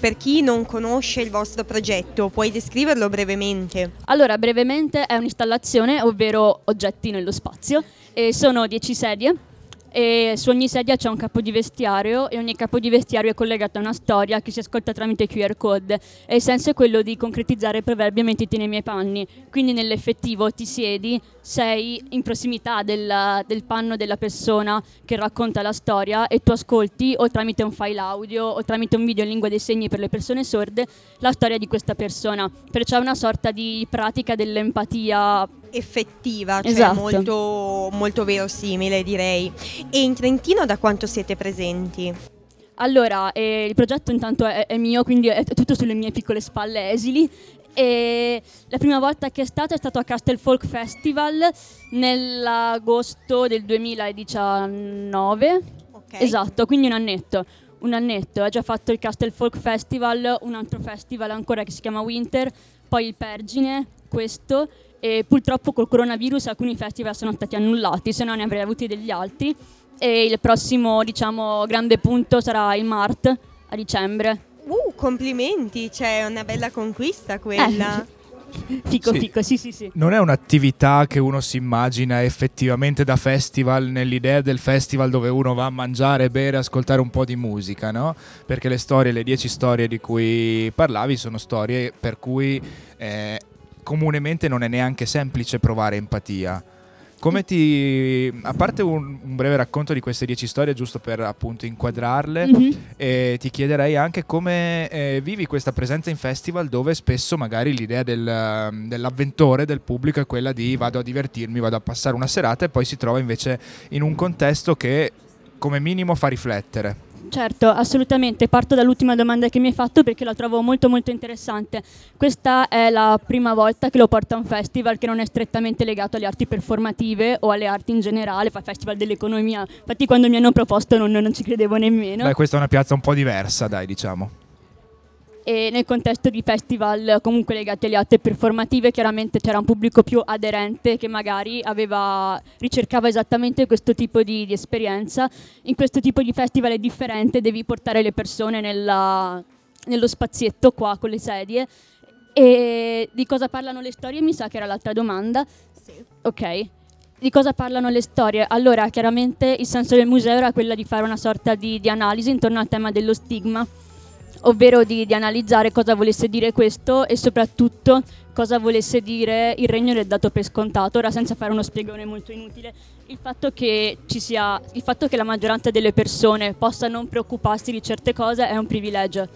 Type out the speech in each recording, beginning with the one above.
Per chi non conosce il vostro progetto, puoi descriverlo brevemente? Allora, brevemente è un'installazione, ovvero oggetti nello spazio, e sono 10 sedie e su ogni sedia c'è un capo di vestiario e ogni capo di vestiario è collegato a una storia che si ascolta tramite QR code. E il senso è quello di concretizzare proverbiamente ti nei miei panni, quindi nell'effettivo ti siedi, sei in prossimità del, del panno della persona che racconta la storia e tu ascolti o tramite un file audio o tramite un video in lingua dei segni per le persone sorde la storia di questa persona, perciò è una sorta di pratica dell'empatia effettiva, cioè Esatto. molto, molto verosimile direi. E in Trentino da quanto siete presenti? Allora, eh, il progetto intanto è, è mio, quindi è tutto sulle mie piccole spalle esili. E la prima volta che è stato è stato a Castle Folk Festival nell'agosto del 2019. Ok. Esatto, quindi un annetto. Un annetto, ha già fatto il Castle Folk Festival, un altro festival ancora che si chiama Winter, poi il Pergine, questo, e purtroppo col coronavirus alcuni festival sono stati annullati, se no ne avrei avuti degli altri. E il prossimo, diciamo, grande punto sarà il Mart a dicembre. Uh, complimenti, cioè è una bella conquista quella. Eh. Fico, Sì. fico, sì, sì, sì. Non è un'attività che uno si immagina effettivamente da festival, nell'idea del festival dove uno va a mangiare, bere, ascoltare un po' di musica, no? Perché le storie, le dieci storie di cui parlavi sono storie per cui eh, comunemente non è neanche semplice provare empatia. Come ti... a parte un, un breve racconto di queste dieci storie, giusto per appunto inquadrarle, Mhm. e ti chiederei anche come eh, vivi questa presenza in festival dove spesso magari l'idea del, dell'avventore, del pubblico è quella di vado a divertirmi, vado a passare una serata e poi si trova invece in un contesto che come minimo fa riflettere. Certo, assolutamente. Parto dall'ultima domanda che mi hai fatto perché la trovo molto molto interessante. Questa è la prima volta che lo porto a un festival che non è strettamente legato alle arti performative o alle arti in generale, fa festival dell'economia. Infatti quando mi hanno proposto non, non ci credevo nemmeno. Beh, questa è una piazza un po' diversa, dai, diciamo. E nel contesto di festival comunque legati alle arti performative chiaramente c'era un pubblico più aderente che magari aveva, ricercava esattamente questo tipo di, di esperienza. In questo tipo di festival è differente, devi portare le persone nella- nello spazietto qua con le sedie. E di cosa parlano le storie? Mi sa che era l'altra domanda. Sì. Ok. Di cosa parlano le storie? Allora, chiaramente il senso del museo era quello di fare una sorta di, di analisi intorno al tema dello stigma, ovvero di, di analizzare cosa volesse dire questo e soprattutto cosa volesse dire il regno del dato per scontato. Ora, senza fare uno spiegone molto inutile, il fatto che sia, il fatto che la maggioranza delle persone possa non preoccuparsi di certe cose è un privilegio.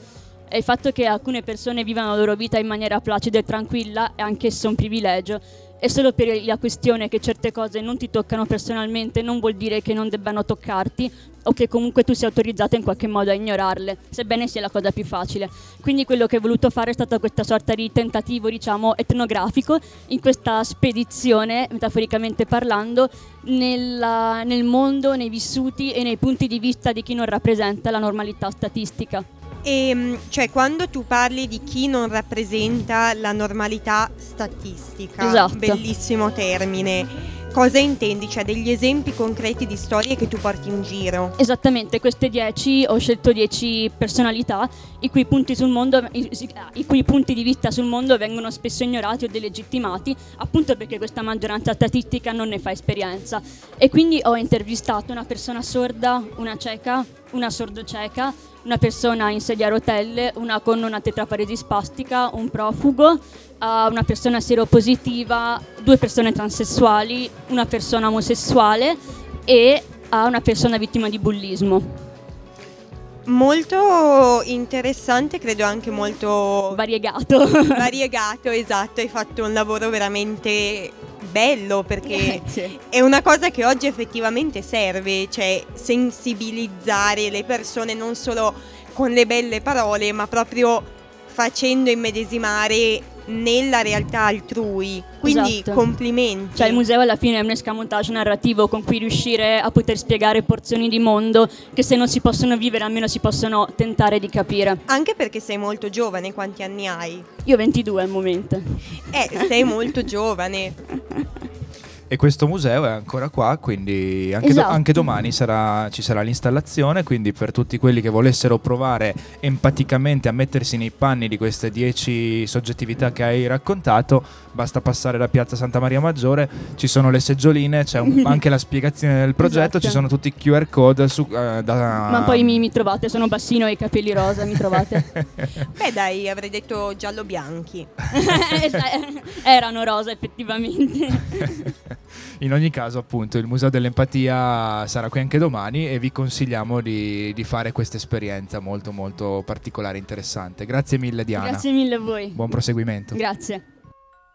E il fatto che alcune persone vivano la loro vita in maniera placida e tranquilla è anch'esso un privilegio. E solo per la questione che certe cose non ti toccano personalmente non vuol dire che non debbano toccarti o che comunque tu sia autorizzata in qualche modo a ignorarle, sebbene sia la cosa più facile. Quindi quello che ho voluto fare è stata questa sorta di tentativo, diciamo, etnografico in questa spedizione, metaforicamente parlando, nella- nel mondo, nei vissuti e nei punti di vista di chi non rappresenta la normalità statistica. E mm, cioè quando tu parli di chi non rappresenta la normalità statistica, Esatto. bellissimo termine. Cosa intendi? Cioè degli esempi concreti di storie che tu porti in giro? Esattamente, queste 10 ho scelto 10 personalità i cui, punti sul mondo, i cui punti di vista sul mondo vengono spesso ignorati o delegittimati, appunto perché questa maggioranza statistica non ne fa esperienza. E quindi ho intervistato una persona sorda, una cieca, una sordocieca, una persona in sedia a rotelle, una con una tetraparesi spastica, un profugo, uh, una persona seropositiva, due persone transessuali, una persona omosessuale e una persona vittima di bullismo. Molto interessante, credo anche molto Variegato. variegato, esatto, hai fatto un lavoro veramente bello perché Grazie. è una cosa che oggi effettivamente serve, cioè sensibilizzare le persone non solo con le belle parole, ma proprio facendo immedesimare nella realtà altrui. Quindi Esatto. complimenti. Cioè il museo alla fine è un escamotage narrativo con cui riuscire a poter spiegare porzioni di mondo che se non si possono vivere almeno si possono tentare di capire. Anche perché sei molto giovane, quanti anni hai? Io ho 22 al momento. Eh, sei molto giovane. E questo museo è ancora qua, quindi anche, Esatto. do- anche domani sarà- ci sarà l'installazione, quindi per tutti quelli che volessero provare empaticamente a mettersi nei panni di queste dieci soggettività che hai raccontato, basta passare da Piazza Santa Maria Maggiore, ci sono le seggioline, c'è un- anche la spiegazione del progetto, Esatto. ci sono tutti i QR code su, eh, da... Ma poi mi, mi trovate, sono bassino e i capelli rosa, mi trovate. Beh dai, avrei detto giallo-bianchi. Erano rosa effettivamente. In ogni caso, appunto, il Museo dell'Empatia sarà qui anche domani e vi consigliamo di, di fare questa esperienza molto molto particolare e interessante. Grazie mille Diana. Grazie mille a voi. Buon proseguimento. Grazie.